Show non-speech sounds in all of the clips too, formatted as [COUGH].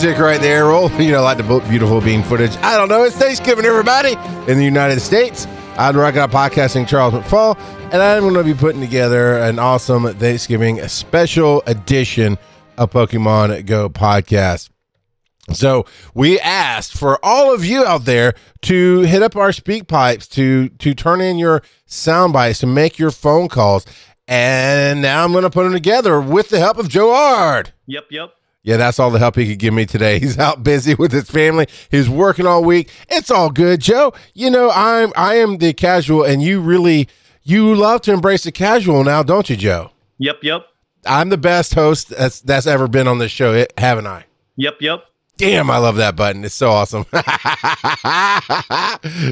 music right there. Roll, [LAUGHS] you know, like the beautiful bean footage. I don't know. It's Thanksgiving, everybody, in the United States. I'm Rock Out Podcasting Charles McFall, and I'm going to be putting together an awesome Thanksgiving special edition of Pokemon Go podcast. So we asked for all of you out there to hit up our speak pipes to to turn in your sound bites to make your phone calls. And now I'm going to put them together with the help of Joe Ard. Yep, yep. Yeah, that's all the help he could give me today. [LAUGHS] He's out busy with his family. He's working all week. It's all good, Joe. You know, I'm I am the casual and you really you love to embrace the casual now, don't you, Joe? Yep, yep. I'm the best host that's that's ever been on this show, haven't I? Yep, yep. Damn, I love that button. It's so awesome. [LAUGHS]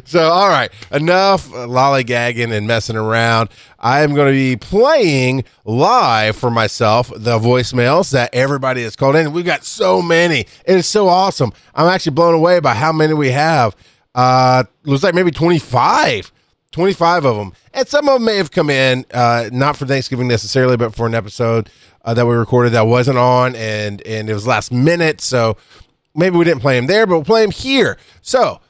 so, all right, enough lollygagging and messing around. I am going to be playing live for myself the voicemails that everybody has called in. We've got so many. It is so awesome. I'm actually blown away by how many we have. Uh, looks like maybe 25. 25 of them. And some of them may have come in, uh, not for Thanksgiving necessarily, but for an episode uh, that we recorded that wasn't on and, and it was last minute. So, maybe we didn't play him there, but we'll play him here. So,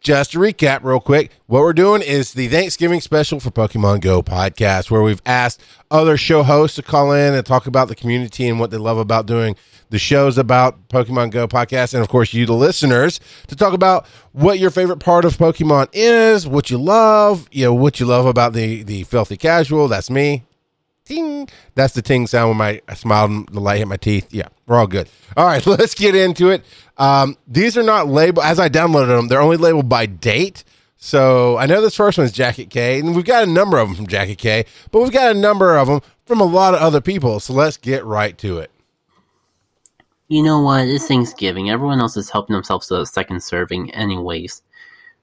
just to recap real quick, what we're doing is the Thanksgiving special for Pokemon Go podcast, where we've asked other show hosts to call in and talk about the community and what they love about doing the shows about Pokemon Go podcast, and of course, you, the listeners, to talk about what your favorite part of Pokemon is, what you love, you know, what you love about the the filthy casual. That's me. Ting. That's the ting sound when my I smiled and the light hit my teeth. Yeah, we're all good. All right, [LAUGHS] let's get into it. Um, these are not labeled as I downloaded them. They're only labeled by date. So I know this first one is Jacket K, and we've got a number of them from Jacket K, but we've got a number of them from a lot of other people. So let's get right to it. You know what? It's Thanksgiving. Everyone else is helping themselves to a second serving, anyways.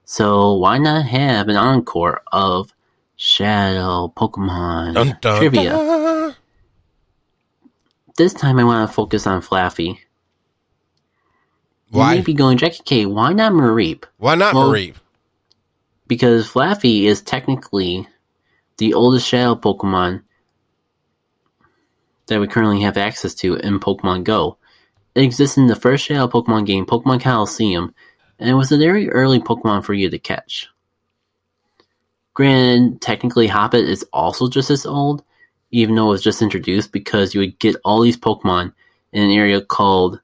So why not have an encore of Shadow Pokemon dun, dun, trivia. Dun. This time I want to focus on Flaaffy. Why? You may be going, Jackie K, why not Mareep? Why not well, Mareep? Because Flaaffy is technically the oldest Shadow Pokemon that we currently have access to in Pokemon Go. It exists in the first Shadow Pokemon game, Pokemon Colosseum, and it was a very early Pokemon for you to catch. Granted, technically Hoppip is also just as old, even though it was just introduced because you would get all these Pokemon in an area called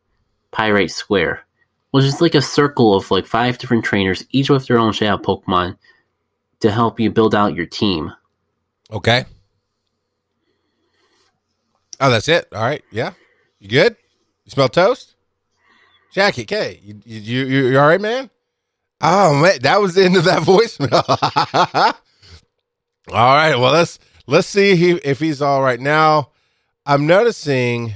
Pyrite Square, which is like a circle of like five different trainers, each with their own shadow Pokemon, to help you build out your team. Okay. Oh, that's it. All right. Yeah. You good? You smell toast? Jackie K, you you you, you all right, man? Oh man, that was the end of that [LAUGHS] voicemail. all right, well let's let's see he, if he's all right now. I'm noticing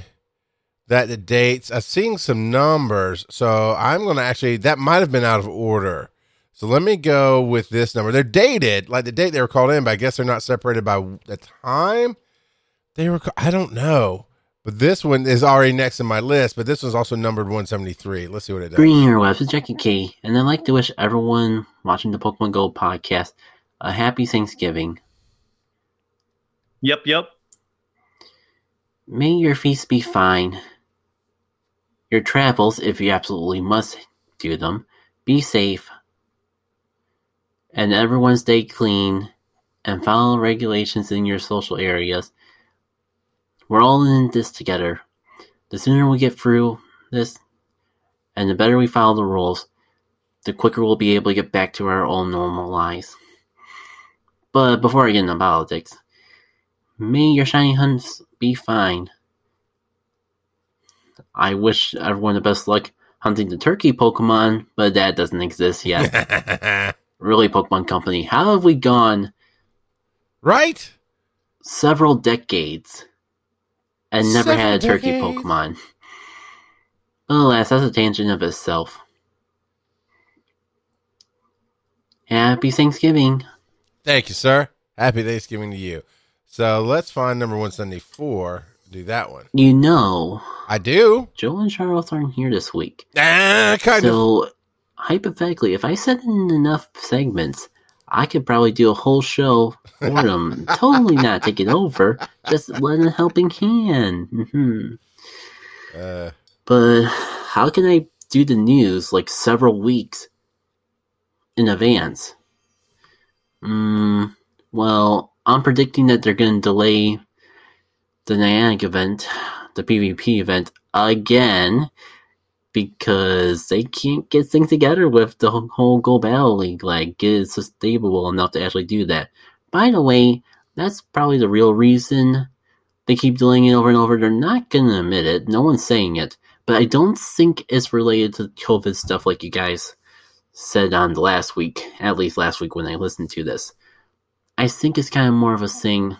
that the dates. I'm seeing some numbers, so I'm going to actually that might have been out of order. So let me go with this number. They're dated, like the date they were called in, but I guess they're not separated by the time they were. I don't know. But this one is already next in my list, but this one's also numbered 173. Let's see what it does. Green Interwebs with Jackie K, and I'd like to wish everyone watching the Pokemon Go podcast a happy Thanksgiving. Yep, yep. May your feast be fine. Your travels, if you absolutely must do them, be safe. And everyone stay clean and follow regulations in your social areas we're all in this together. The sooner we get through this, and the better we follow the rules, the quicker we'll be able to get back to our own normal lives. But before I get into politics, may your shiny hunts be fine. I wish everyone the best luck hunting the turkey Pokemon, but that doesn't exist yet. [LAUGHS] really, Pokemon Company, how have we gone? Right? Several decades and never Seven had a turkey decades. Pokemon. Alas, that's a tangent of itself. Happy Thanksgiving. Thank you, sir. Happy Thanksgiving to you. So let's find number 174. Do that one. You know. I do. Joel and Charles aren't here this week. Ah, kind so, of. So, hypothetically, if I set in enough segments, I could probably do a whole show for [LAUGHS] them. totally not take it over, just lend a helping hand. Mm-hmm. Uh, But how can I do the news like several weeks in advance? Mm, well, I'm predicting that they're going to delay the Niantic event, the PvP event, again because they can't get things together with the whole Go Battle League, like get it sustainable enough to actually do that. By the way, that's probably the real reason they keep delaying it over and over. They're not going to admit it. No one's saying it. But I don't think it's related to COVID stuff like you guys said on the last week, at least last week when I listened to this. I think it's kind of more of a thing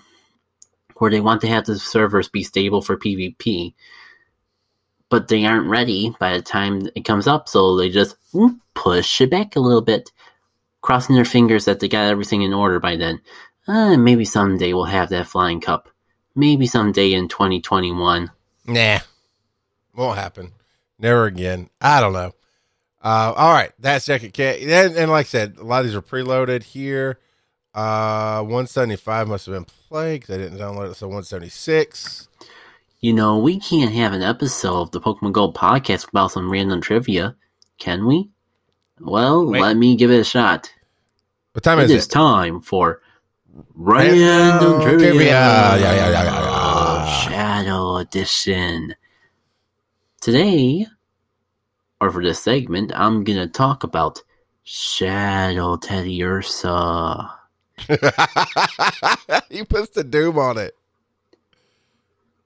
where they want to have the servers be stable for PvP, but they aren't ready by the time it comes up, so they just mm, push it back a little bit, crossing their fingers that they got everything in order by then. Uh, maybe someday we'll have that flying cup. Maybe someday in 2021. nah, won't happen. Never again. I don't know. Uh, all right, that's Jacket K. And, and like I said, a lot of these are preloaded here. Uh, 175 must have been played because I didn't download it. So 176. You know, we can't have an episode of the Pokemon Go podcast without some random trivia, can we? Well, Wait. let me give it a shot. What time It is is it? It is time for random Random trivia. trivia. Yeah, yeah, yeah, yeah, yeah. Shadow Edition. Today, or for this segment, I'm gonna talk about Shadow Teddiursa. [LAUGHS] he puts the doom on it.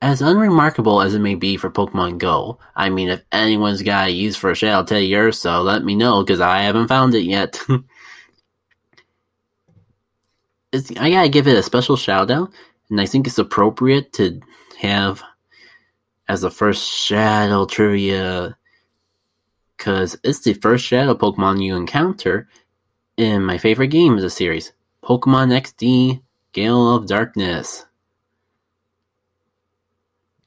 As unremarkable as it may be for Pokemon Go, I mean, if anyone's got a use for Shadow Teddy so let me know, because I haven't found it yet. [LAUGHS] I gotta give it a special shout out, and I think it's appropriate to have as the first Shadow trivia, because it's the first Shadow Pokemon you encounter in my favorite game of the series, Pokemon XD Gale of Darkness.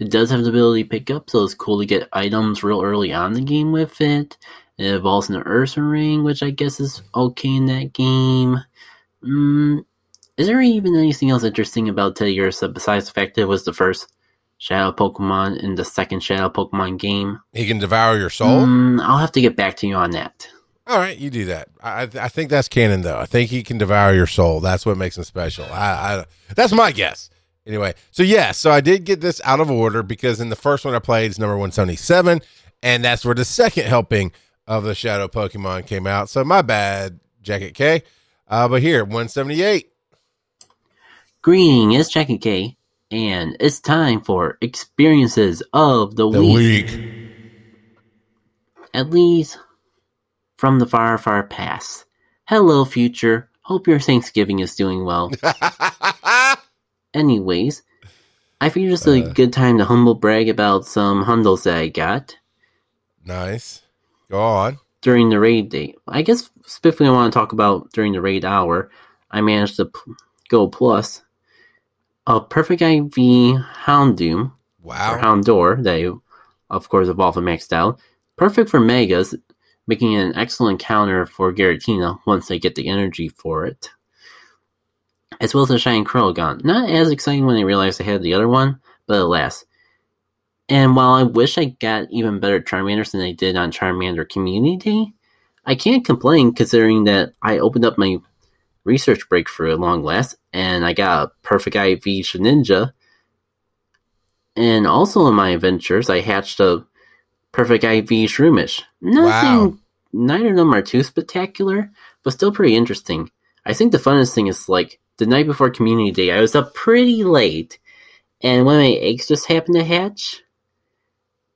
It does have the ability to pick up, so it's cool to get items real early on in the game with it. It evolves into Ursaring, which I guess is okay in that game. Mm, is there even anything else interesting about Teddiursa besides the fact that it was the first Shadow Pokemon in the second Shadow Pokemon game? He can devour your soul. Mm, I'll have to get back to you on that. All right, you do that. I, I think that's canon, though. I think he can devour your soul. That's what makes him special. I, I that's my guess. Anyway, so yeah, so I did get this out of order because in the first one I played is number one seventy seven, and that's where the second helping of the Shadow Pokemon came out. So my bad, Jacket K. Uh, but here, one seventy eight. Greeting, it's Jackie K, and it's time for experiences of the, The week. week. At least from the far, far past. Hello, future. Hope your Thanksgiving is doing well. [LAUGHS] Anyways, I figured it's a Uh. good time to humble brag about some hundles that I got nice. Go on. during the raid day. I guess specifically I want to talk about during the raid hour. I managed to p- go plus a perfect IV Houndoom or Wow. Houndour that you, of course, evolved and maxed out. Perfect for Megas, making it an excellent counter for Giratina once they get the energy for it. As well as a Shiny Croagunk. Not as exciting when I realized I had the other one, but alas. And while I wish I got even better Charmanders than I did on Charmander Community I can't complain considering that I opened up my research breakthrough at long last and I got a perfect IV Shedinja and also in my adventures, I hatched a perfect IV Shroomish. Nothing, Wow. neither of them are too spectacular, but still pretty interesting. I think the funnest thing is like the night before Community Day, I was up pretty late, and one of my eggs just happened to hatch,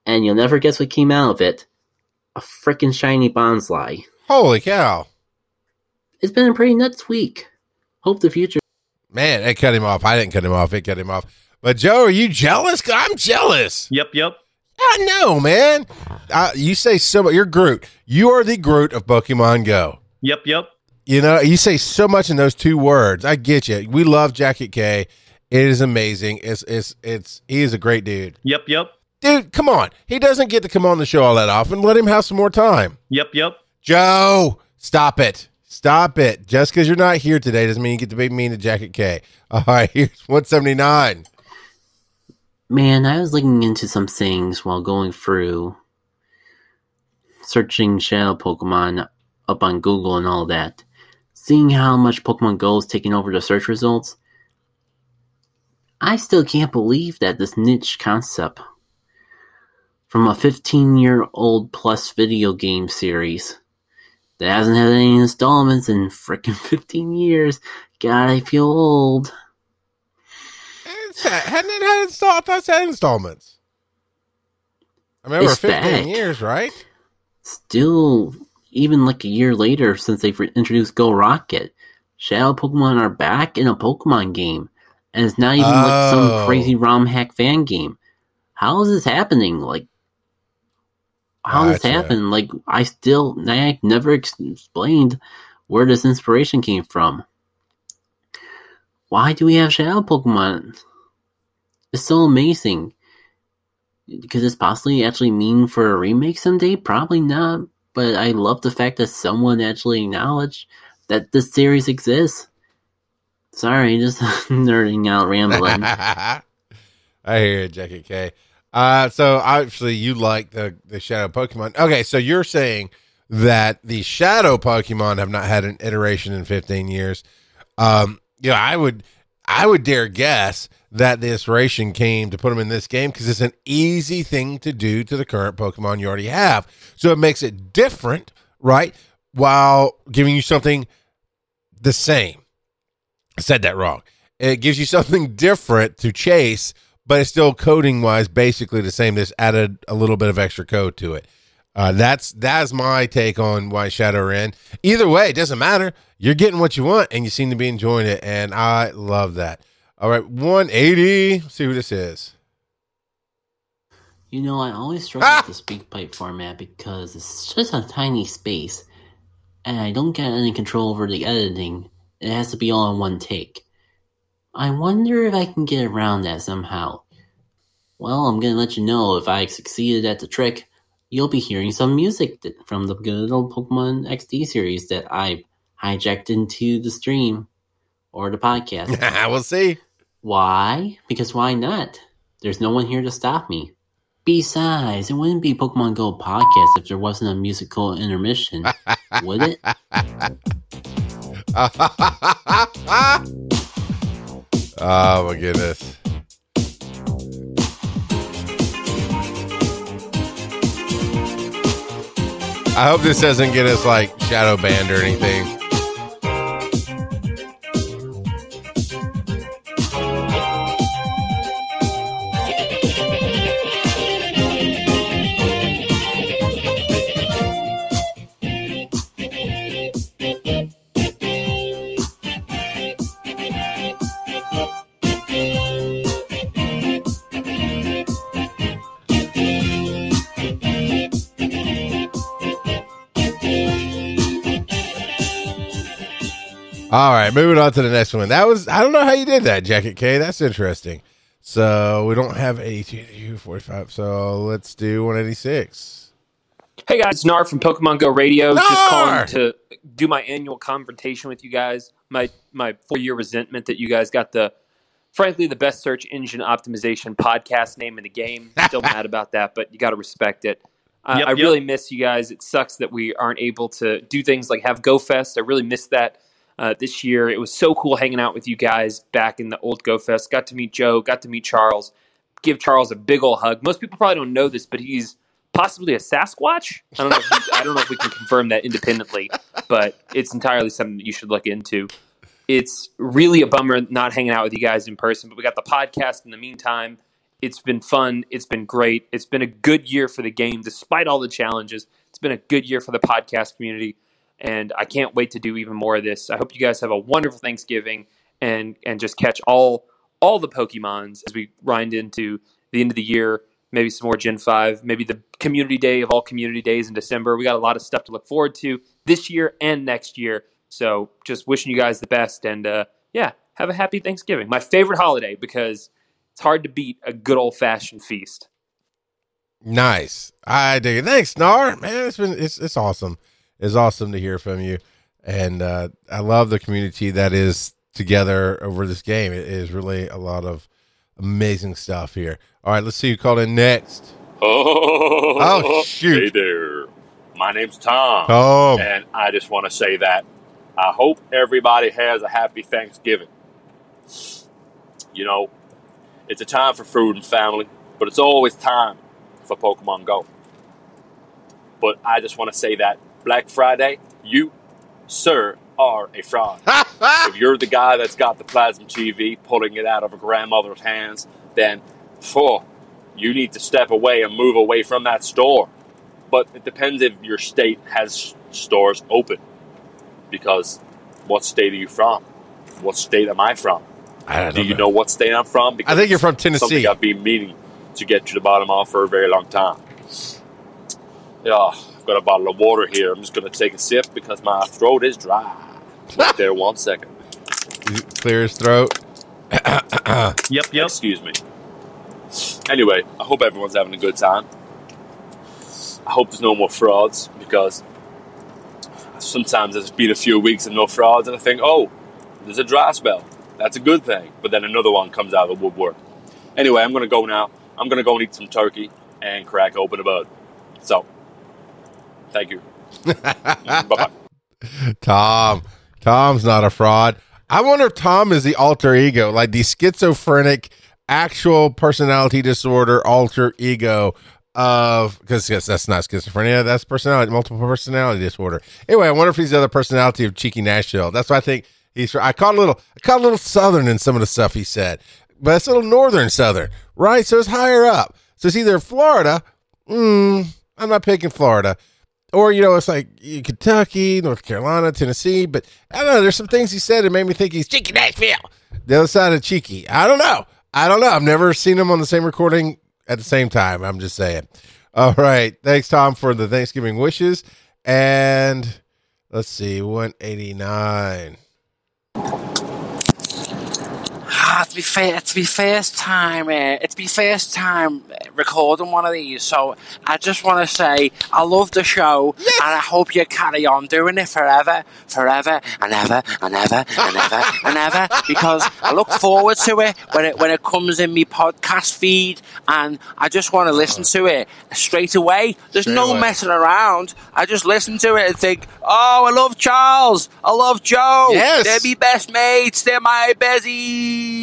and you'll never guess what came out of it a frickin' shiny Bonsly. Holy cow. It's been a pretty nuts week. Hope the future. Man, it cut him off. I didn't cut him off. It cut him off. But Joe, are you jealous? I'm jealous. Yep, yep. I know, man. Uh, you say so much. You're Groot. You are the Groot of Pokemon Go. Yep, yep. You know, you say so much in those two words. I get you. We love Jacket K. It is amazing. It's it's it's he is a great dude. Yep, yep. Dude, come on. He doesn't get to come on the show all that often. Let him have some more time. Yep, yep. Joe, stop it. Stop it. Just because you're not here today doesn't mean you get to be mean to Jacket K. All right, [LAUGHS] here's 179. Man, I was looking into some things while going through searching shadow Pokemon up on Google and all that. Seeing how much Pokemon Go is taking over the search results, I still can't believe that this niche concept from a 15 year old plus video game series that hasn't had any installments in frickin' 15 years. God, I feel old. It's, hadn't it had install? I thought it had installments. I remember It's 15 back. years, right? Still, even like a year later since they've introduced Go Rocket, Shadow Pokemon are back in a Pokemon game. And it's not even like Oh. some crazy ROM hack fan game. How is this happening? Like, how does this Gotcha. happen? Like, I still, I never ex- explained where this inspiration came from. Why do we have Shadow Pokemon? It's so amazing. Could this possibly actually mean for a remake someday? Probably not. But I love the fact that someone actually acknowledged that this series exists. Sorry, just [LAUGHS] nerding out, rambling. [LAUGHS] I hear you, Jackie K. Uh, so obviously you like the the shadow Pokemon. Okay, so you're saying that the shadow Pokemon have not had an iteration in 15 years. Um, you know, I would I would dare guess that the inspiration came to put them in this game because it's an easy thing to do to the current Pokemon you already have. So it makes it different, right? While giving you something the same. I said that wrong. It gives you something different to chase, but it's still coding wise basically the same. Just added a little bit of extra code to it. Uh, that's that's my take on why Shadow are. Either way, it doesn't matter. You're getting what you want, and you seem to be enjoying it, and I love that. All right, 180. Let's see who this is. You know, I always struggle with ah! the speak pipe format because it's just a tiny space, and I don't get any control over the editing. It has to be all in one take. I wonder if I can get around that somehow. Well, I'm gonna let you know if I succeeded at the trick. You'll be hearing some music from the good old Pokemon XD series that I've hijacked into the stream or the podcast. [LAUGHS] we'll see. Why? Because why not? There's no one here to stop me. Besides, it wouldn't be Pokemon Go podcast if there wasn't a musical intermission, would it? [LAUGHS] oh my goodness. I hope this doesn't get us like shadow banned or anything. All right, moving on to the next one. That was I don't know how you did that, Jacket K. That's interesting. So we don't have 82, 45. So let's do 186. Hey guys, it's Nar from Pokemon Go Radio. Nar! Just calling to do my annual confrontation with you guys. My my four year resentment that you guys got the frankly the best search engine optimization podcast name in the game. [LAUGHS] Still mad about that, but you got to respect it. I, Yep, I yep. really miss you guys. It sucks that we aren't able to do things like have GoFest. I really miss that uh, this year. It was so cool hanging out with you guys back in the old Go Fest. Got to meet Joe. Got to meet Charles. Give Charles a big old hug. Most people probably don't know this, but he's possibly a Sasquatch. I don't know. If I don't know if we can confirm that independently, but it's entirely something that you should look into. It's really a bummer not hanging out with you guys in person, but we got the podcast in the meantime. It's been fun. It's been great. It's been a good year for the game, despite all the challenges. It's been a good year for the podcast community, and I can't wait to do even more of this. I hope you guys have a wonderful Thanksgiving and and just catch all all the Pokemons as we grind into the end of the year. Maybe some more Gen Five. Maybe the Community Day of all Community Days in December. We got a lot of stuff to look forward to this year and next year. So just wishing you guys the best, and uh, yeah, have a happy Thanksgiving. My favorite holiday because it's hard to beat a good old fashioned feast. Nice. I dig it. Thanks, Nar. Man, it's been it's it's awesome. It's awesome to hear from you. And uh I love the community that is together over this game. It is really a lot of amazing stuff here. All right, let's see who called in next. Oh, Oh, [LAUGHS] shoot. Hey there. My name's Tom. Oh, And I just want to say that I hope everybody has a happy Thanksgiving. You know, it's a time for food and family, but it's always time for Pokemon Go. But I just want to say that Black Friday, you, sir, are a fraud. [LAUGHS] if you're the guy that's got the plasma TV pulling it out of a grandmother's hands, then, oh, you need to step away and move away from that store. But it depends if your state has stores open. Because what state are you from? What state am I from? I don't Do you know what state I'm from? I think you're from Tennessee. Something I've been meaning to get to the bottom of for a very long time. Yeah, I've got a bottle of water here. I'm just going to take a sip because my throat is dry. Wait there [LAUGHS] one second. Clear his throat. [COUGHS] Yep, yep. Excuse me. Anyway, I hope everyone's having a good time. I hope there's no more frauds because sometimes there's been a few weeks of no frauds and I think, oh, there's a dry spell. That's a good thing. But then another one comes out of the woodwork. Anyway, I'm going to go now. I'm going to go and eat some turkey and crack open a bud. So, thank you. [LAUGHS] bye bye. Tom. Tom's not a fraud. I wonder if Tom is the alter ego, like the schizophrenic, actual personality disorder alter ego of because yes, that's not schizophrenia, that's personality, multiple personality disorder. Anyway, I wonder if he's the other personality of Cheeky Nashville. That's why I think he's. I caught a little, I caught a little southern in some of the stuff he said, but it's a little northern southern, right? So it's higher up. So it's either Florida. Mm, I'm not picking Florida or you know, it's like Kentucky, North Carolina, Tennessee. But I don't know. There's some things he said that made me think he's Cheeky Nashville. The other side of Cheeky. I don't know. I don't know. I've never seen him on the same recording at the same time. I'm just saying. All right. Thanks, Tom, for the Thanksgiving wishes. And let's see, 189. Ah, it's be fair. It's be first time. Uh, it's be first time recording one of these. So I just want to say I love the show, and I hope you carry on doing it forever, forever, and ever, and ever, and ever, [LAUGHS] and ever. Because I look forward to it when it when it comes in me podcast feed, and I just want to listen to it straight away. There's Straight no away. messing around. I just listen to it and think, oh, I love Charles. I love Joe. Yes. They're me best mates. They're my bezies.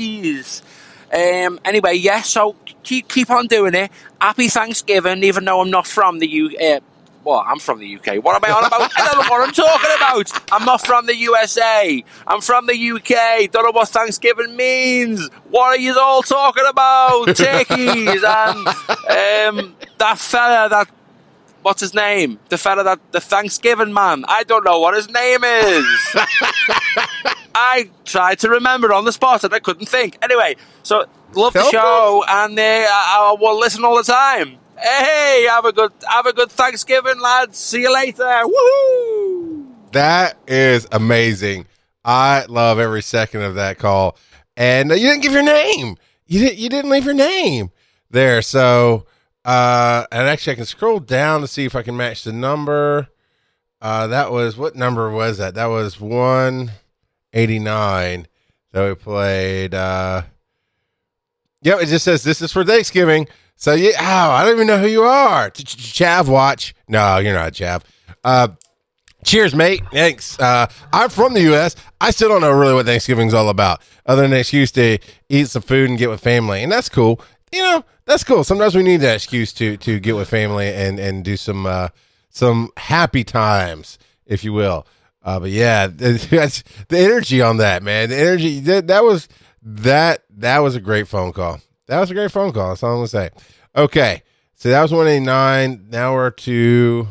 Um, anyway, yeah, so keep keep on doing it. Happy Thanksgiving, even though I'm not from the U. Uh, well, I'm from the UK. What am I on about? I don't know what I'm talking about. I'm not from the USA. I'm from the UK. Don't know what Thanksgiving means. What are you all talking about? [LAUGHS] Turkeys and um, that fella that what's his name? The fella that the Thanksgiving man. I don't know what his name is. [LAUGHS] I tried to remember on the spot and I couldn't think. Anyway, so love the show and uh, I, I will listen all the time. Hey, have a good have a good Thanksgiving, lads. See you later. Woohoo! That is amazing. I love every second of that call. And uh, you didn't give your name. You didn't. You didn't leave your name there. So, uh, and actually, I can scroll down to see if I can match the number. Uh, that was what number was that? That was one eighty nine that we played. Uh, yep, it just says this is for Thanksgiving. So yeah, oh, I don't even know who you are. Ch- Ch- Chav, watch. No, you're not Chav. Uh, Cheers, mate. Thanks. Uh, I'm from the U.S. I still don't know really what Thanksgiving's all about, other than an excuse to eat some food and get with family, and that's cool. You know, that's cool. Sometimes we need that excuse to to get with family and and do some uh, some happy times, if you will. Uh, but yeah, [LAUGHS] that's the energy on that, man. The energy that, that was that that was a great phone call. That was a great phone call. That's all I'm gonna say. Okay, so that was 189. Now we're to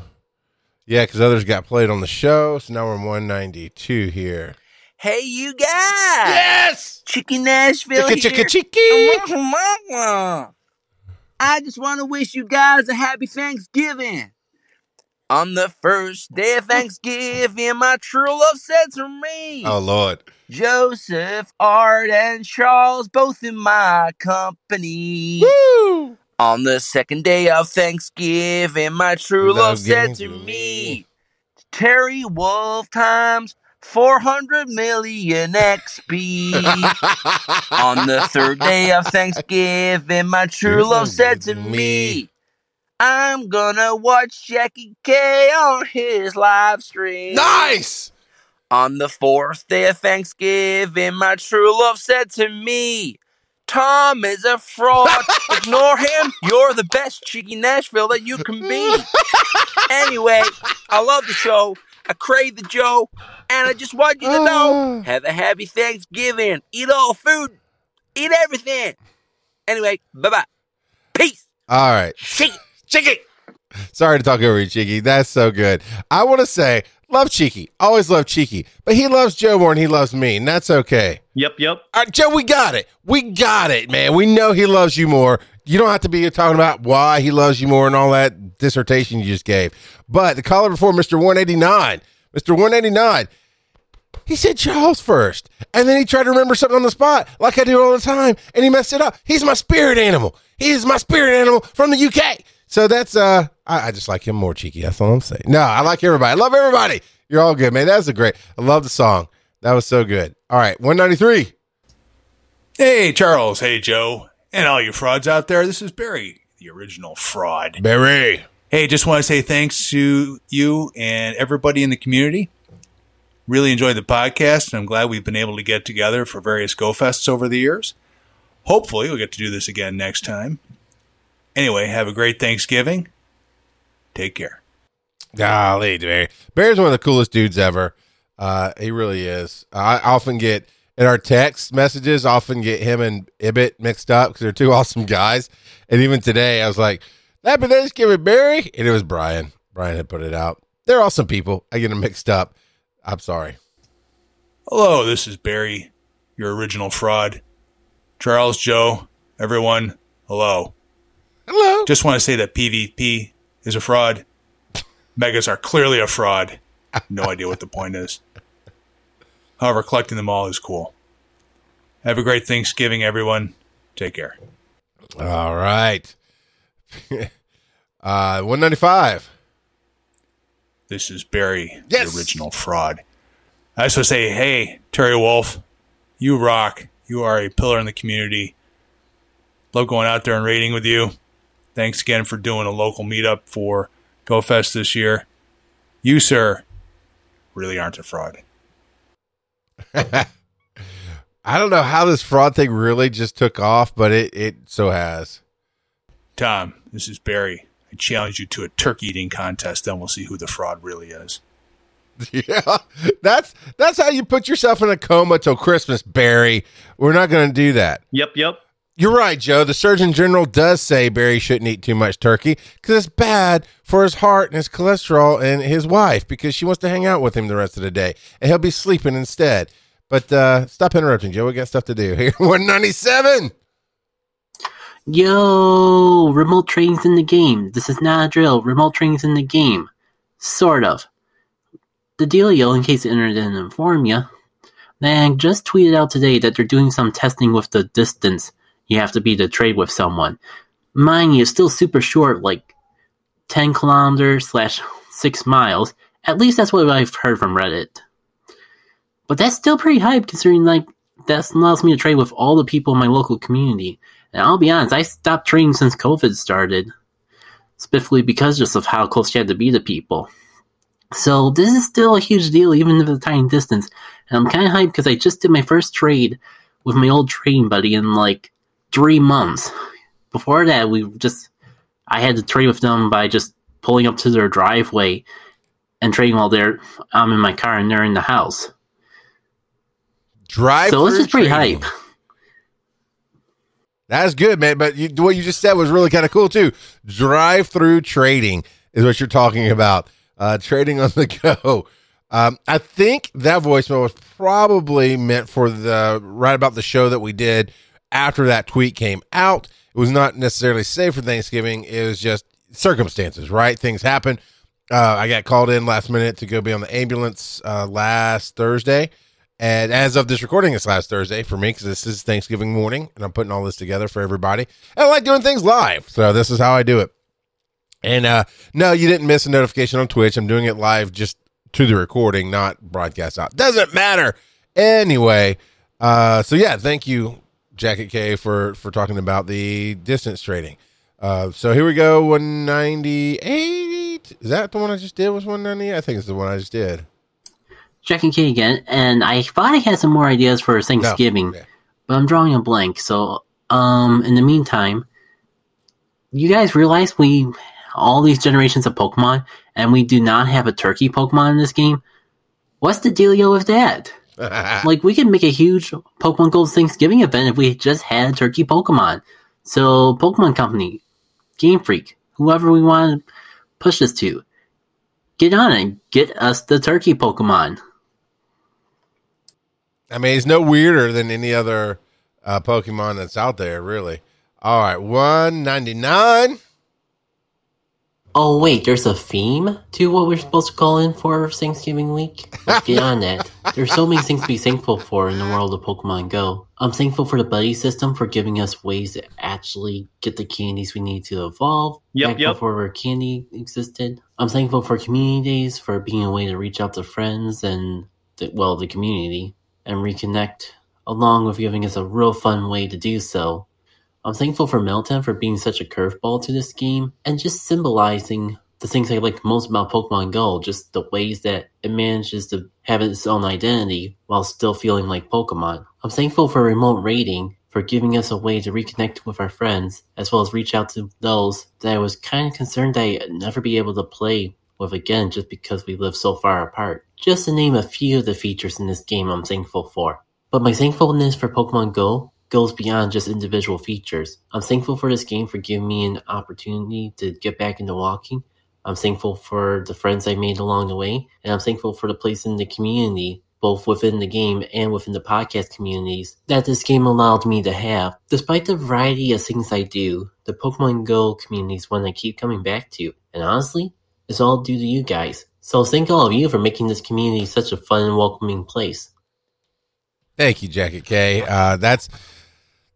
yeah, because others got played on the show. So now we're on 192 here. Hey, you guys! Yes! Chicken Nashville Chicka here. chicka chicky! I just want to wish you guys a happy Thanksgiving. On the first day of Thanksgiving, my true love said to me, Oh, Lord. Joseph, Art, and Charles, both in my company. Woo! On the second day of Thanksgiving, my true Love love said to me, me. Terry Wolf times 400 million XP. [LAUGHS] On the third day of Thanksgiving, my true love said to me, I'm gonna watch Jackie K on his live stream. nice. On the fourth day of Thanksgiving, my true love said to me, Tom is a fraud. Ignore him. You're the best Cheeky Nashville that you can be. [LAUGHS] anyway, I love the show. I crave the Joe. And I just want you to know ah. have a happy Thanksgiving. Eat all food. Eat everything. Anyway, bye bye. Peace. All right. Cheeky. Cheeky. Sorry to talk over you, Cheeky. That's so good. I want to say, love Cheeky. Always love Cheeky. But he loves Joe more than he loves me, and that's okay. Yep, yep. All right, Joe, we got it. We got it, man. We know he loves you more. You don't have to be talking about why he loves you more and all that dissertation you just gave. But the caller before Mr. 189, Mr. 189, he said Charles first. And then he tried to remember something on the spot, like I do all the time, and he messed it up. He's my spirit animal. He is my spirit animal from the UK. So that's uh I, I just like him more cheeky. That's all I'm saying. No, I like everybody. I love everybody. You're all good, man. That's a great. I love the song. That was so good. All right, 193. Hey, Charles. Hey, Joe. And all you frauds out there, this is Barry, the original fraud. Barry. Hey, just want to say thanks to you and everybody in the community. Really enjoyed the podcast, and I'm glad we've been able to get together for various GoFests over the years. Hopefully, we'll get to do this again next time. Anyway, have a great Thanksgiving. Take care. Golly, Barry. Barry's one of the coolest dudes ever. Uh, he really is. I often get in our text messages, often get him and Ibbot mixed up because they're two [LAUGHS] awesome guys. And even today, I was like, "Happy Thanksgiving, Barry," and it was Brian. Brian had put it out. They're awesome people. I get them mixed up. I'm sorry. Hello, this is Barry, your original fraud. Charles, Joe, everyone, hello. Hello. Just want to say that PvP is a fraud. Megas are clearly a fraud. No idea what the point is. However, collecting them all is cool. Have a great Thanksgiving, everyone. Take care. All right. [LAUGHS] uh, 195. This is Barry, Yes. the original fraud. I just want to say, hey, Terry Wolf, you rock. You are a pillar in the community. Love going out there and raiding with you. Thanks again for doing a local meetup for GoFest this year. You, sir, really aren't a fraud. [LAUGHS] I don't know how this fraud thing really just took off, but it, it so has. Tom, this is Barry. I challenge you to a turkey eating contest, then we'll see who the fraud really is. [LAUGHS] Yeah, that's that's how you put yourself in a coma till Christmas, Barry. We're not going to do that. Yep, yep. You're right, Joe. The Surgeon General does say Barry shouldn't eat too much turkey because it's bad for his heart and his cholesterol and his wife because she wants to hang out with him the rest of the day and he'll be sleeping instead. But uh, stop interrupting, Joe. We got stuff to do [LAUGHS] here. 197. Yo, remote training's in the game. This is not a drill. Remote training's in the game. Sort of. The dealio, in case the internet didn't inform you, Mag just tweeted out today that they're doing some testing with the distance you have to be to trade with someone. Mind you, it's still super short, like 10 kilometers slash 6 miles. At least that's what I've heard from Reddit. But that's still pretty hype considering, like, that allows me to trade with all the people in my local community. And I'll be honest, I stopped trading since COVID started. Specifically because just of how close you had to be to people. So this is still a huge deal, even if it's a tiny distance. And I'm kind of hyped because I just did my first trade with my old trading buddy in like three months. Before that, we just I had to trade with them by just pulling up to their driveway and trading while they're I'm in my car and they're in the house. Drive. so this through is pretty trading. hype. That's good, man. But you, what you just said was really kind of cool too. Drive through trading is what you're talking about. Uh, trading on the [LAUGHS] go. Um, I think that voicemail was probably meant for the right about the show that we did after that tweet came out. It was not necessarily safe for Thanksgiving. It was just circumstances, right? Things happen. Uh, I got called in last minute to go be on the ambulance uh, last Thursday. And as of this recording, it's last Thursday for me because this is Thanksgiving morning and I'm putting all this together for everybody. And I like doing things live. So this is how I do it. And uh, no, you didn't miss a notification on Twitch. I'm doing it live just to the recording, not broadcast out. Doesn't matter. Anyway, uh, so yeah, thank you, Jacket K, for for talking about the distance trading. Uh, so here we go, 198. Is that the one I just did? Was 198? I think it's the one I just did. Jack and Kay again, and I thought I had some more ideas for Thanksgiving, yeah. but I'm drawing a blank. So, um, in the meantime, you guys realize we all these generations of Pokemon, and we do not have a turkey Pokemon in this game. What's the dealio with that? [LAUGHS] like, we could make a huge Pokemon Gold Thanksgiving event if we just had turkey Pokemon. So, Pokemon Company, Game Freak, whoever we want to push this to, get on it. Get us the turkey Pokemon. I mean, it's no weirder than any other uh, Pokemon that's out there, really. All right, 199. Oh wait, there's a theme to what we're supposed to call in for Thanksgiving week. Let's get on that. There's so many things to be thankful for in the world of Pokemon Go. I'm thankful for the buddy system for giving us ways to actually get the candies we need to evolve. Yep, back yep. Before where candy existed. I'm thankful for community days for being a way to reach out to friends and the, well the community and reconnect, along with giving us a real fun way to do so. I'm thankful for Meltan for being such a curveball to this game and just symbolizing the things I like most about Pokemon Go, just the ways that it manages to have its own identity while still feeling like Pokemon. I'm thankful for remote raiding for giving us a way to reconnect with our friends, as well as reach out to those that I was kind of concerned I'd never be able to play with again just because we live so far apart. Just to name a few of the features in this game I'm thankful for. But my thankfulness for Pokemon Go goes beyond just individual features. I'm thankful for this game for giving me an opportunity to get back into walking. I'm thankful for the friends I made along the way, and I'm thankful for the place in the community, both within the game and within the podcast communities, that this game allowed me to have. Despite the variety of things I do, the Pokemon Go community is one I keep coming back to, and honestly, it's all due to you guys. So thank all of you for making this community such a fun and welcoming place. Thank you, Jacket K. Uh, that's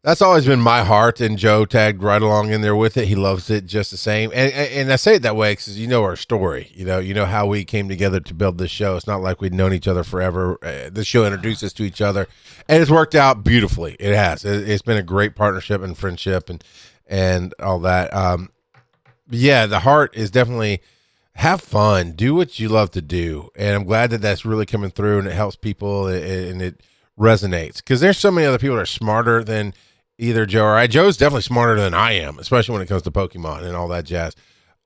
that's always been my heart, and Joe tagged right along in there with it. He loves it just the same, and and, I say it that way because you know our story. You know, you know how we came together to build this show. It's not like we'd known each other forever. Uh, this show introduced us to each other, and it's worked out beautifully. It has. It, it's been a great partnership and friendship, and and all that. Um, yeah, the heart is definitely have fun, do what you love to do, and I'm glad that that's really coming through, and it helps people, and it resonates because there's so many other people that are smarter than either Joe or I. Joe's definitely smarter than I am, especially when it comes to Pokemon and all that jazz.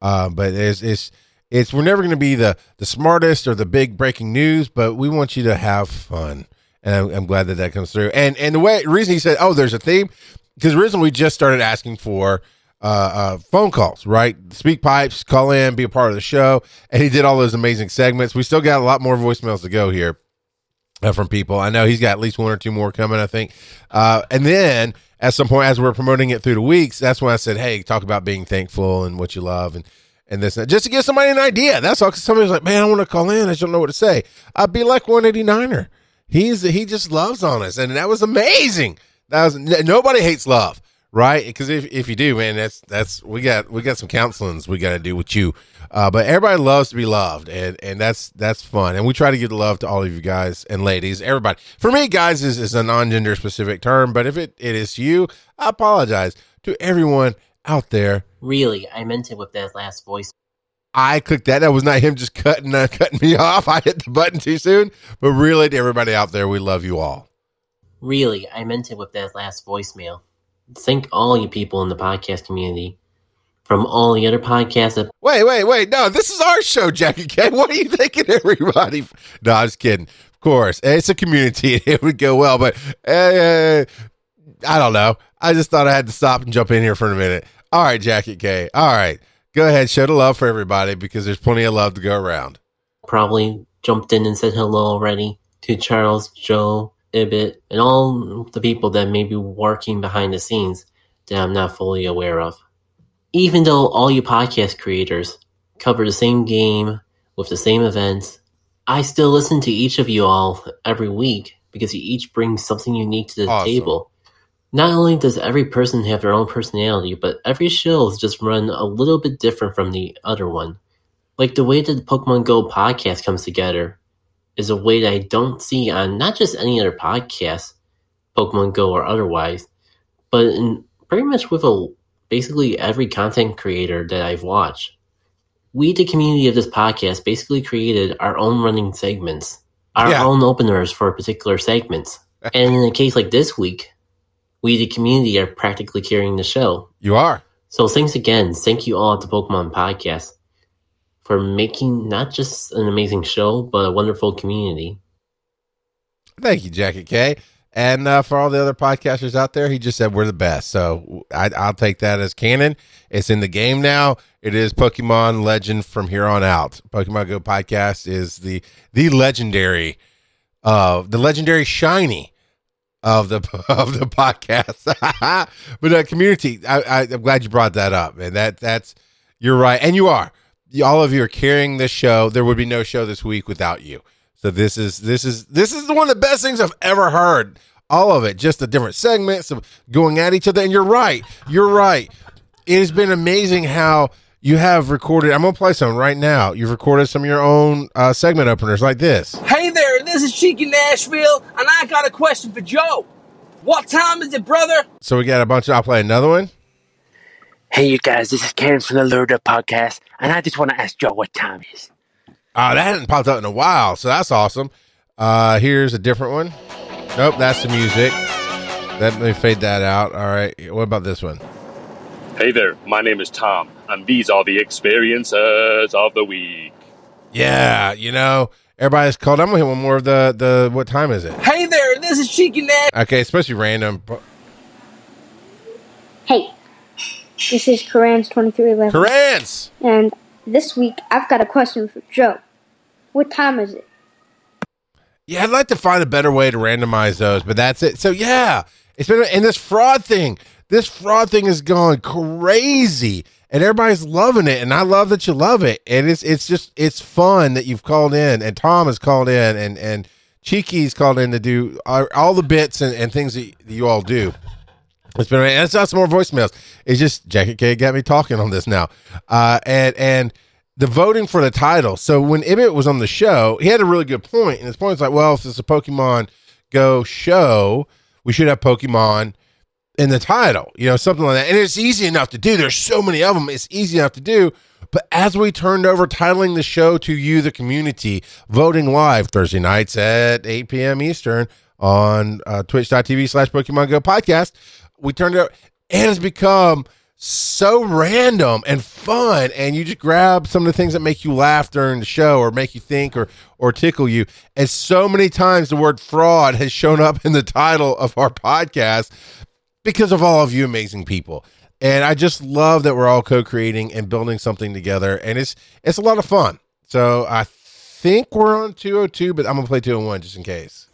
Uh, but it's it's it's we're never going to be the the smartest or the big breaking news, but we want you to have fun, and I'm, I'm glad that that comes through. And and the way reason he said, oh, there's a theme because originally we just started asking for. Uh, uh, phone calls, right? Speak pipes, call in, be a part of the show, and he did all those amazing segments. We still got a lot more voicemails to go here uh, from people. I know he's got at least one or two more coming, I think. Uh, and then at some point, as we're promoting it through the weeks, that's when I said, "Hey, talk about being thankful and what you love and and this, just to give somebody an idea." That's all. Because somebody's like, "Man, I want to call in. I just don't know what to say." I'd be like 189er. He's he just loves on us, and that was amazing. That was nobody hates love, right? Because if, if you do, man, that's that's we got we got some counselings we got to do with you. Uh, but everybody loves to be loved, and and that's that's fun. And we try to give love to all of you guys and ladies, everybody. For me, guys is, is a non-gender specific term, but if it, it is you, I apologize to everyone out there. Really, I meant it with that last voice. I clicked that. That was not him just cutting uh, cutting me [LAUGHS] off. I hit the button too soon. But really, to everybody out there, we love you all. Really, I meant it with that last voicemail. Thank all you people in the podcast community. From all the other podcasts that Wait, wait, wait. No, this is our show, Jackie K. [LAUGHS] What are you thinking, everybody? No, I'm just kidding. Of course, it's a community. [LAUGHS] It would go well, but uh, I don't know. I just thought I had to stop and jump in here for a minute. All right, Jackie K. All right, go ahead. Show the love for everybody because there's plenty of love to go around. probably jumped in and said hello already to Charles, Joe, Ibit, and all the people that may be working behind the scenes that I'm not fully aware of. Even though all you podcast creators cover the same game with the same events, I still listen to each of you all every week because you each bring something unique to the Awesome. table. Not only does every person have their own personality, but every show is just run a little bit different from the other one. like the way that the Pokemon Go podcast comes together is a way that I don't see on not just any other podcast, Pokemon Go or otherwise, but in pretty much with a basically every content creator that I've watched. We, the community of this podcast, basically created our own running segments, our Yeah. own openers for particular segments. [LAUGHS] and in a case like this week, we, the community, are practically carrying the show. You are. So thanks again. Thank you all at the Pokemon Podcast for making not just an amazing show, but a wonderful community. Thank you, Jacket K. And uh, for all the other podcasters out there, he just said we're the best. So I, I'll take that as canon. It's in the game now. It is Pokemon Legend from here on out. Pokemon Go podcast is the the legendary, uh, the legendary shiny of the [LAUGHS] of the podcast. [LAUGHS] but uh, community, I, I, I'm glad you brought that up, and that that's you're right, and you are. You- All of you are carrying this show. There would be no show this week without you. So this is this is this is one of the best things I've ever heard. All of it, just the different segments of going at each other. And you're right. You're right. It has been amazing how you have recorded. I'm gonna play some right now. You've recorded some of your own uh, segment openers like this. Hey there, this is Cheeky Nashville, and I got a question for Joe. What time is it, brother? So we got a bunch. Of, I'll play another one. Hey, you guys, this is Karen from the Lured Up Podcast, and I just want to ask Joe what time is. Uh, that hadn't popped up in a while, so that's awesome. Uh, here's a different one. Nope, that's the music. Let me fade that out. All right. What about this one? Hey there, my name is Tom, and these are the experiences of the week. Yeah, you know, everybody's called. I'm gonna hit one more of the the. What time is it? Hey there, this is Cheeky Nash. Okay, especially random. Hey, this is Karans2311, Karans. and this week I've got a question for Joe. What time is it? Yeah, I'd like to find a better way to randomize those, but that's it. So yeah, it's been and this fraud thing. This fraud thing is going crazy, and everybody's loving it, and I love that you love it. And it's it's just it's fun that you've called in, and Tom has called in, and and Cheeky's called in to do all, all the bits and, and things that you all do. It's been and it's not some more voicemails. It's just Jacket K got me talking on this now, uh, and and the voting for the title. So when Ibbott was on the show, he had a really good point, and his point is like, well, if it's a Pokemon Go show, we should have Pokemon in the title, you know, something like that. And it's easy enough to do. There's so many of them. It's easy enough to do. But as we turned over titling the show to you, the community, voting live Thursday nights at 8 p.m. Eastern on uh, twitch.tv slash Pokemon Go podcast, we turned it over. It has become so random and fun and you just grab some of the things that make you laugh during the show or make you think or or tickle you. And so many times the word fraud has shown up in the title of our podcast because of all of you amazing people. And i just love that we're all co-creating and building something together and it's it's a lot of fun. So i think we're on 202 but i'm gonna play 201 just in case.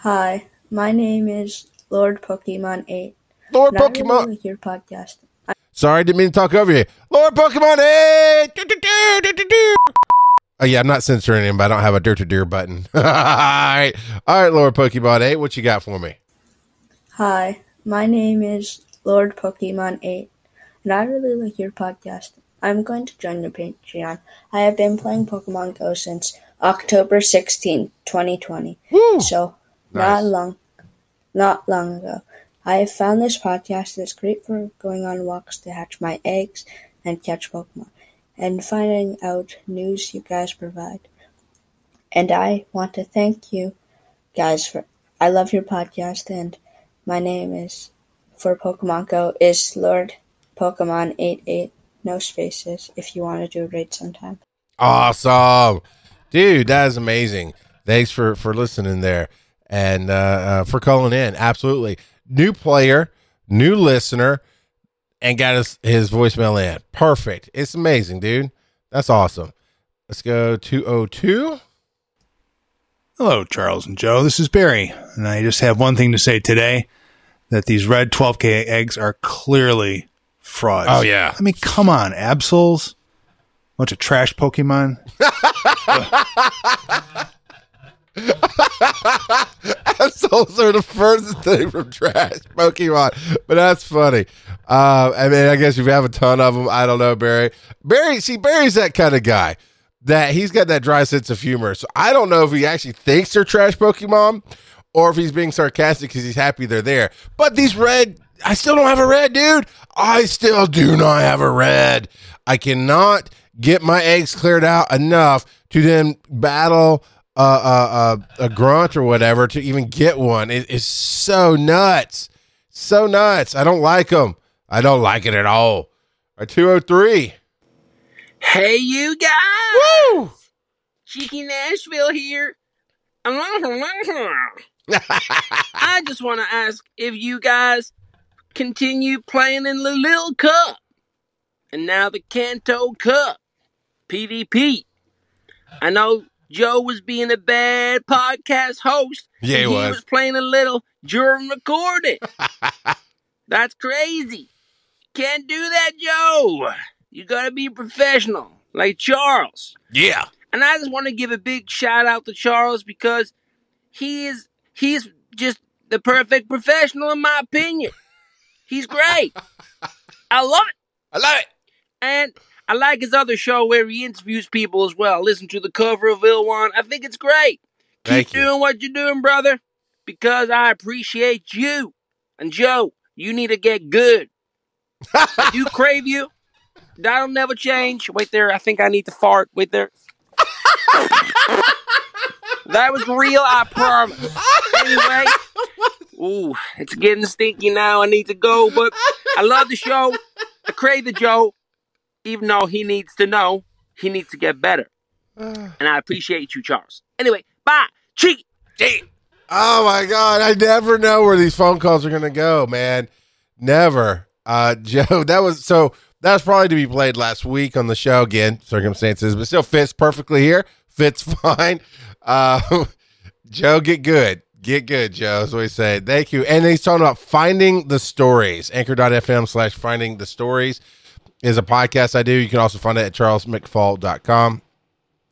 Hi, my name is Lord Pokemon 8. lord and I really pokemon your podcast. Sorry, didn't mean to talk over you. Lord Pokemon 8! Do, do, do, do, do, do. Oh, yeah, I'm not censoring him, but I don't have a dirt to deer button. [LAUGHS] all right. All right, Lord Pokemon 8, what you got for me? Hi, my name is Lord Pokemon 8, and I really like your podcast. I'm going to join your Patreon. I have been playing Pokemon Go since October 16, 2020. Woo! So, Nice. not long not long ago. I have found this podcast that's great for going on walks to hatch my eggs and catch Pokemon and finding out news you guys provide. And I want to thank you guys for I love your podcast and my name is for Pokemon Go is Lord Pokemon 88 no spaces if you want to do a raid sometime. Awesome. Dude, that is amazing. Thanks for, for listening there and uh, uh, for calling in. Absolutely. New player, new listener, and got his, his voicemail in. Perfect. It's amazing, dude. That's awesome. Let's go 202. Hello, Charles and Joe. This is Barry, and I just have one thing to say today: that these red 12k eggs are clearly frauds. Oh, yeah. I mean, come on, Absols, bunch of trash Pokemon. [LAUGHS] [LAUGHS] [LAUGHS] Absols are the first thing from trash Pokemon, but that's funny. Uh, I mean, I guess if you have a ton of them, I don't know, Barry. Barry, see, Barry's that kind of guy that he's got that dry sense of humor. So I don't know if he actually thinks they're trash Pokemon or if he's being sarcastic because he's happy they're there. But these red, I still don't have a red, dude. I still do not have a red. I cannot get my eggs cleared out enough to then battle uh, uh, uh, a grunt or whatever to even get one. It is so nuts. So nuts. I don't like them. I don't like it at all. A 203. Hey, you guys! Woo! Cheeky Nashville here. [LAUGHS] I just want to ask if you guys continue playing in the Little Cup and now the Kanto Cup. PvP. I know Joe was being a bad podcast host. Yeah, he was. was playing a little during recording. [LAUGHS] That's crazy. Can't do that, Joe. You gotta be professional, like Charles. Yeah. And I just want to give a big shout out to Charles because he is he's just the perfect professional in my opinion. He's great. [LAUGHS] I love it. I love it. And I like his other show where he interviews people as well. Listen to the cover of Ilwan. I think it's great. Keep Thank you. doing what you're doing, brother, because I appreciate you. And Joe, you need to get good. [LAUGHS] I do crave you. That'll never change. Wait there. I think I need to fart. Wait there. [LAUGHS] that was real, I promise. Anyway, ooh, it's getting stinky now. I need to go, but I love the show. I crave the Joe, even though he needs to know he needs to get better. [SIGHS] And I appreciate you, Charles. Anyway, bye. Cheeky. Oh my god, I never know where these phone calls are gonna go, man. Never. Uh [LAUGHS] Joe, that was so that was probably to be played last week on the show again, circumstances, but still fits perfectly here. Fits [LAUGHS] fine. Uh [LAUGHS] Joe, get good. Get good, Joe. as we say. Thank you. And he's talking about finding the stories. Anchor.fm slash finding the stories is a podcast I do. You can also find it at charlesmcfall.com.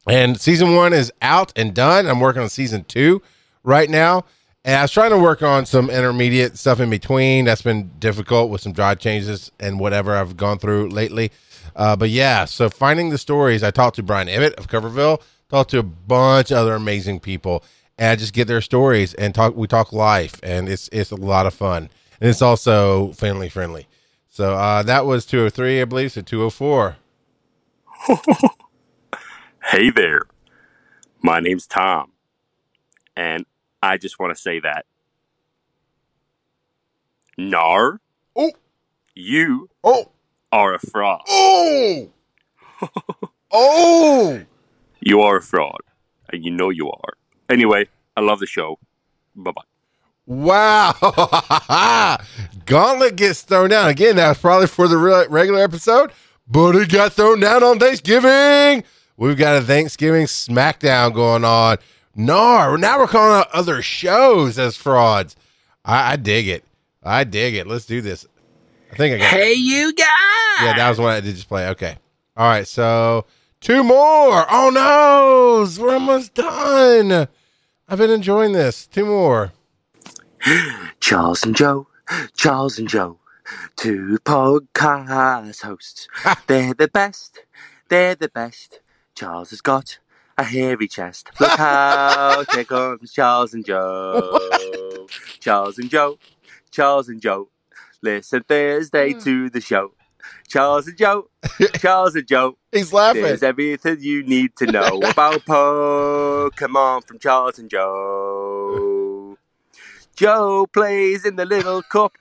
And season one is out and done. I'm working on season two right now. And I was trying to work on some intermediate stuff in between. That's been difficult with some drive changes and whatever I've gone through lately. Uh, but yeah, so finding the stories. I talked to Brian Ibbott of Coverville, talked to a bunch of other amazing people, and I just get their stories and talk. We talk life, and it's it's a lot of fun, and it's also family friendly. So uh, that was 203, I believe. So 204. [LAUGHS] Hey there. My name's Tom. And I just want to say that. Nar. Oh. You Oh. are a fraud. Oh. [LAUGHS] oh. You are a fraud. And you know you are. Anyway, I love the show. Bye bye. Wow. [LAUGHS] Gauntlet gets thrown down. Again, that was probably for the re- regular episode, but it got thrown down on Thanksgiving. We've got a Thanksgiving SmackDown going on. No, now we're calling out other shows as frauds. I, I dig it. I dig it. Let's do this. I think I got Hey, you guys. Yeah, that was one I did just play. Okay. All right. So two more. Oh no. We're almost done. I've been enjoying this. Two more. Charles and Joe, Charles and Joe, two podcast hosts. They're the best, they're the best. Charles has got a hairy chest. Look [LAUGHS] out, here comes Charles and Joe. Charles and Joe, Charles and Joe. Listen Thursday hmm. to the show. Charles and Joe, [LAUGHS] Charles and Joe. He's laughing. There's everything you need to know about [LAUGHS] Pokemon from Charles and Joe. Joe plays in the little cup.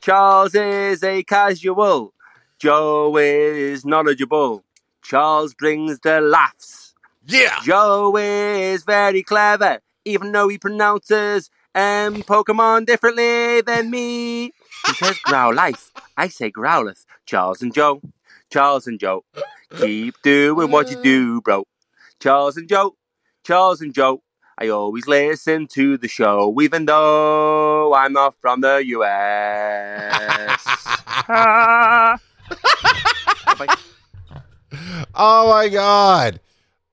Charles is a casual. Joe is knowledgeable. Charles brings the laughs. Yeah. Joe is very clever, even though he pronounces um Pokemon differently than me. He says [LAUGHS] Growlithe. I say Growlithe. Charles and Joe. Charles and Joe. Keep doing what you do, bro. Charles and Joe. Charles and Joe. I always listen to the show, even though I'm not from the US. Ah. Oh my god.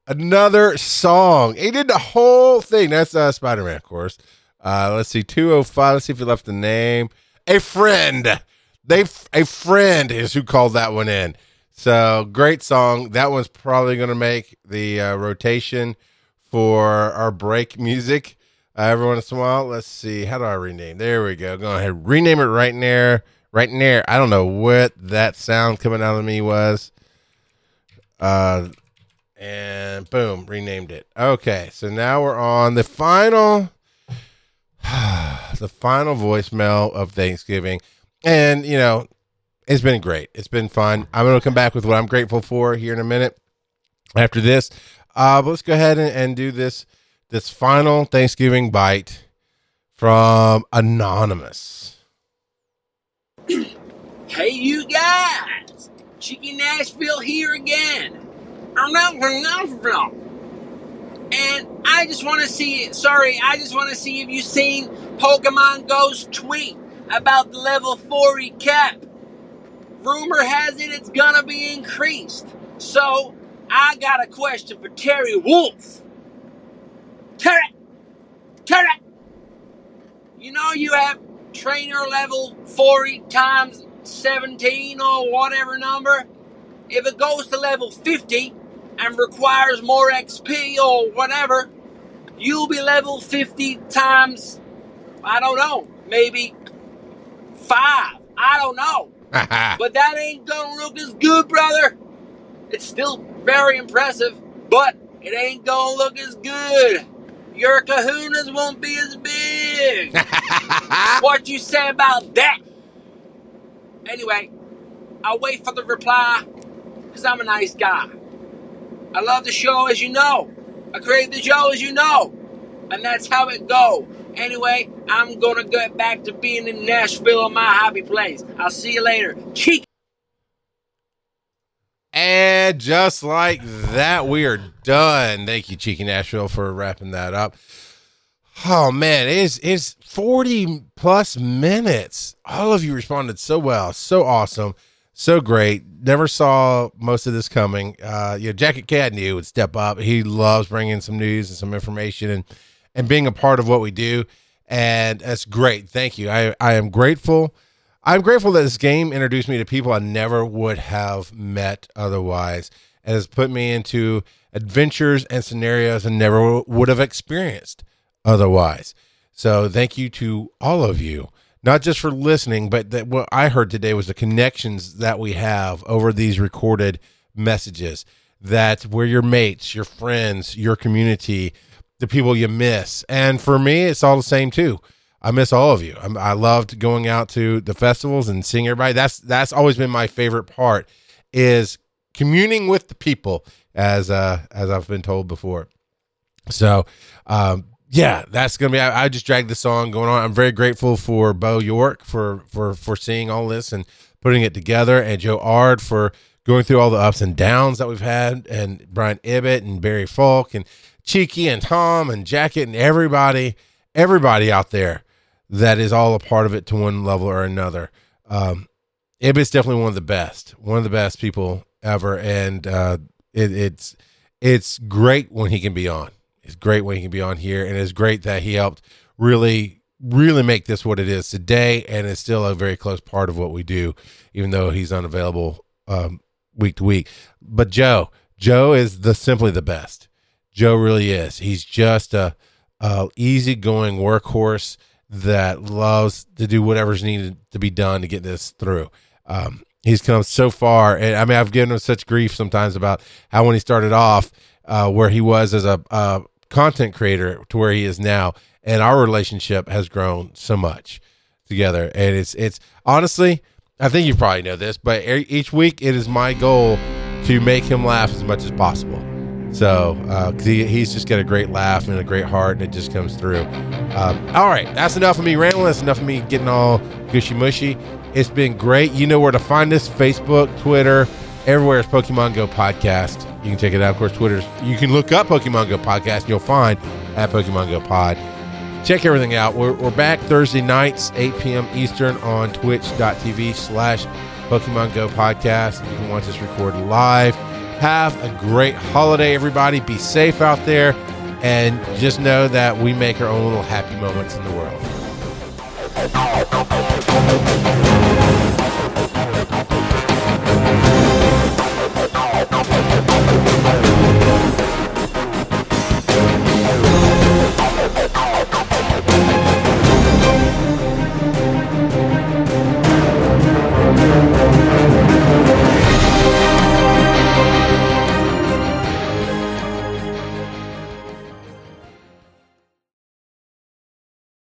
another song. He did the whole thing. That's uh, Spider Man, of course. Uh, let's see, 205. Let's see if he left the name. A friend. They a friend is who called that one in. So great song. That one's probably going to make the uh, rotation for our break music uh, every once in a while. Let's see. How do I rename? There we go. Go ahead. Rename it right there. Right there. I don't know what that sound coming out of me was. Uh, and boom, renamed it. Okay, so now we're on the final, [SIGHS] the final voicemail of Thanksgiving, and you know, it's been great. It's been fun. I'm going to come back with what I'm grateful for here in a minute. After this, uh, let's go ahead and, and do this this final Thanksgiving bite from Anonymous. Hey, you guys! Cheeky Nashville here again. I'm. And I just want to see, sorry, I just want to see if you've seen Pokemon Go's tweet about the level 40 cap. Rumor has it it's gonna be increased. So, I got a question for Terry Wolf. Terry! Terry! You know you have trainer level 40 times 17 or whatever number? If it goes to level 50 and requires more XP or whatever, you'll be level 50 times, I don't know, maybe five. I don't know. [LAUGHS] but that ain't gonna look as good, brother. It's still very impressive, but it ain't gonna look as good. Your kahunas won't be as big. [LAUGHS] what you say about that? Anyway, I'll wait for the reply because I'm a nice guy. I love the show, as you know. I create the show, as you know. And that's how it go. Anyway, I'm gonna get back to being in Nashville, my happy place. I'll see you later. Cheek. And just like that, we are done. Thank you, Cheeky Nashville, for wrapping that up. Oh man, it's it's 40 plus minutes. All of you responded so well, so awesome, so great. Never saw most of this coming. Uh, you know, Jacket Cat knew would step up. He loves bringing some news and some information and and being a part of what we do, and that's great. Thank you. I I am grateful. I'm grateful that this game introduced me to people I never would have met otherwise, and has put me into adventures and scenarios I never would have experienced otherwise. So thank you to all of you, not just for listening, but that what I heard today was the connections that we have over these recorded messages. That we're your mates, your friends, your community, the people you miss, and for me, it's all the same too. I miss all of you. I'm, I loved going out to the festivals and seeing everybody. That's that's always been my favorite part is communing with the people, as uh, as I've been told before. So, um, yeah, that's gonna be. I, I, just dragged the song going on. I'm very grateful for Bo York for for for seeing all this and putting it together, and Joe Ard for going through all the ups and downs that we've had, and Brian Ibbott and Barry Falk and Cheeky and Tom and Jacket and everybody, everybody out there that is all a part of it to one level or another. Um, Ibbott's definitely one of the best, one of the best people ever, and uh, it, it's it's great when he can be on. It's great when he can be on here, and it's great that he helped really really make this what it is today, and it's still a very close part of what we do, even though he's unavailable um, week to week. But Joe, Joe is the simply the best. Joe really is. He's just a, a easygoing workhorse that loves to do whatever's needed to be done to get this through. Um, he's come so far, and I mean, I've given him such grief sometimes about how when he started off, uh, where he was as a, a content creator to where he is now, and our relationship has grown so much together. And it's it's honestly, I think you probably know this, but each week it is my goal to make him laugh as much as possible. So, uh, he, he's just got a great laugh and a great heart, and it just comes through. Um, all right, that's enough of me rambling. That's enough of me getting all gushy mushy. It's been great. You know where to find us Facebook, Twitter, everywhere is Pokemon Go Podcast. You can check it out. Of course, Twitter's, you can look up Pokemon Go Podcast, and you'll find at Pokemon Go Pod. Check everything out. We're, we're back Thursday nights, 8 p.m. Eastern on twitch.tv slash Pokemon Go Podcast. You can watch us record live Have a great holiday, everybody. Be safe out there. And just know that we make our own little happy moments in the world.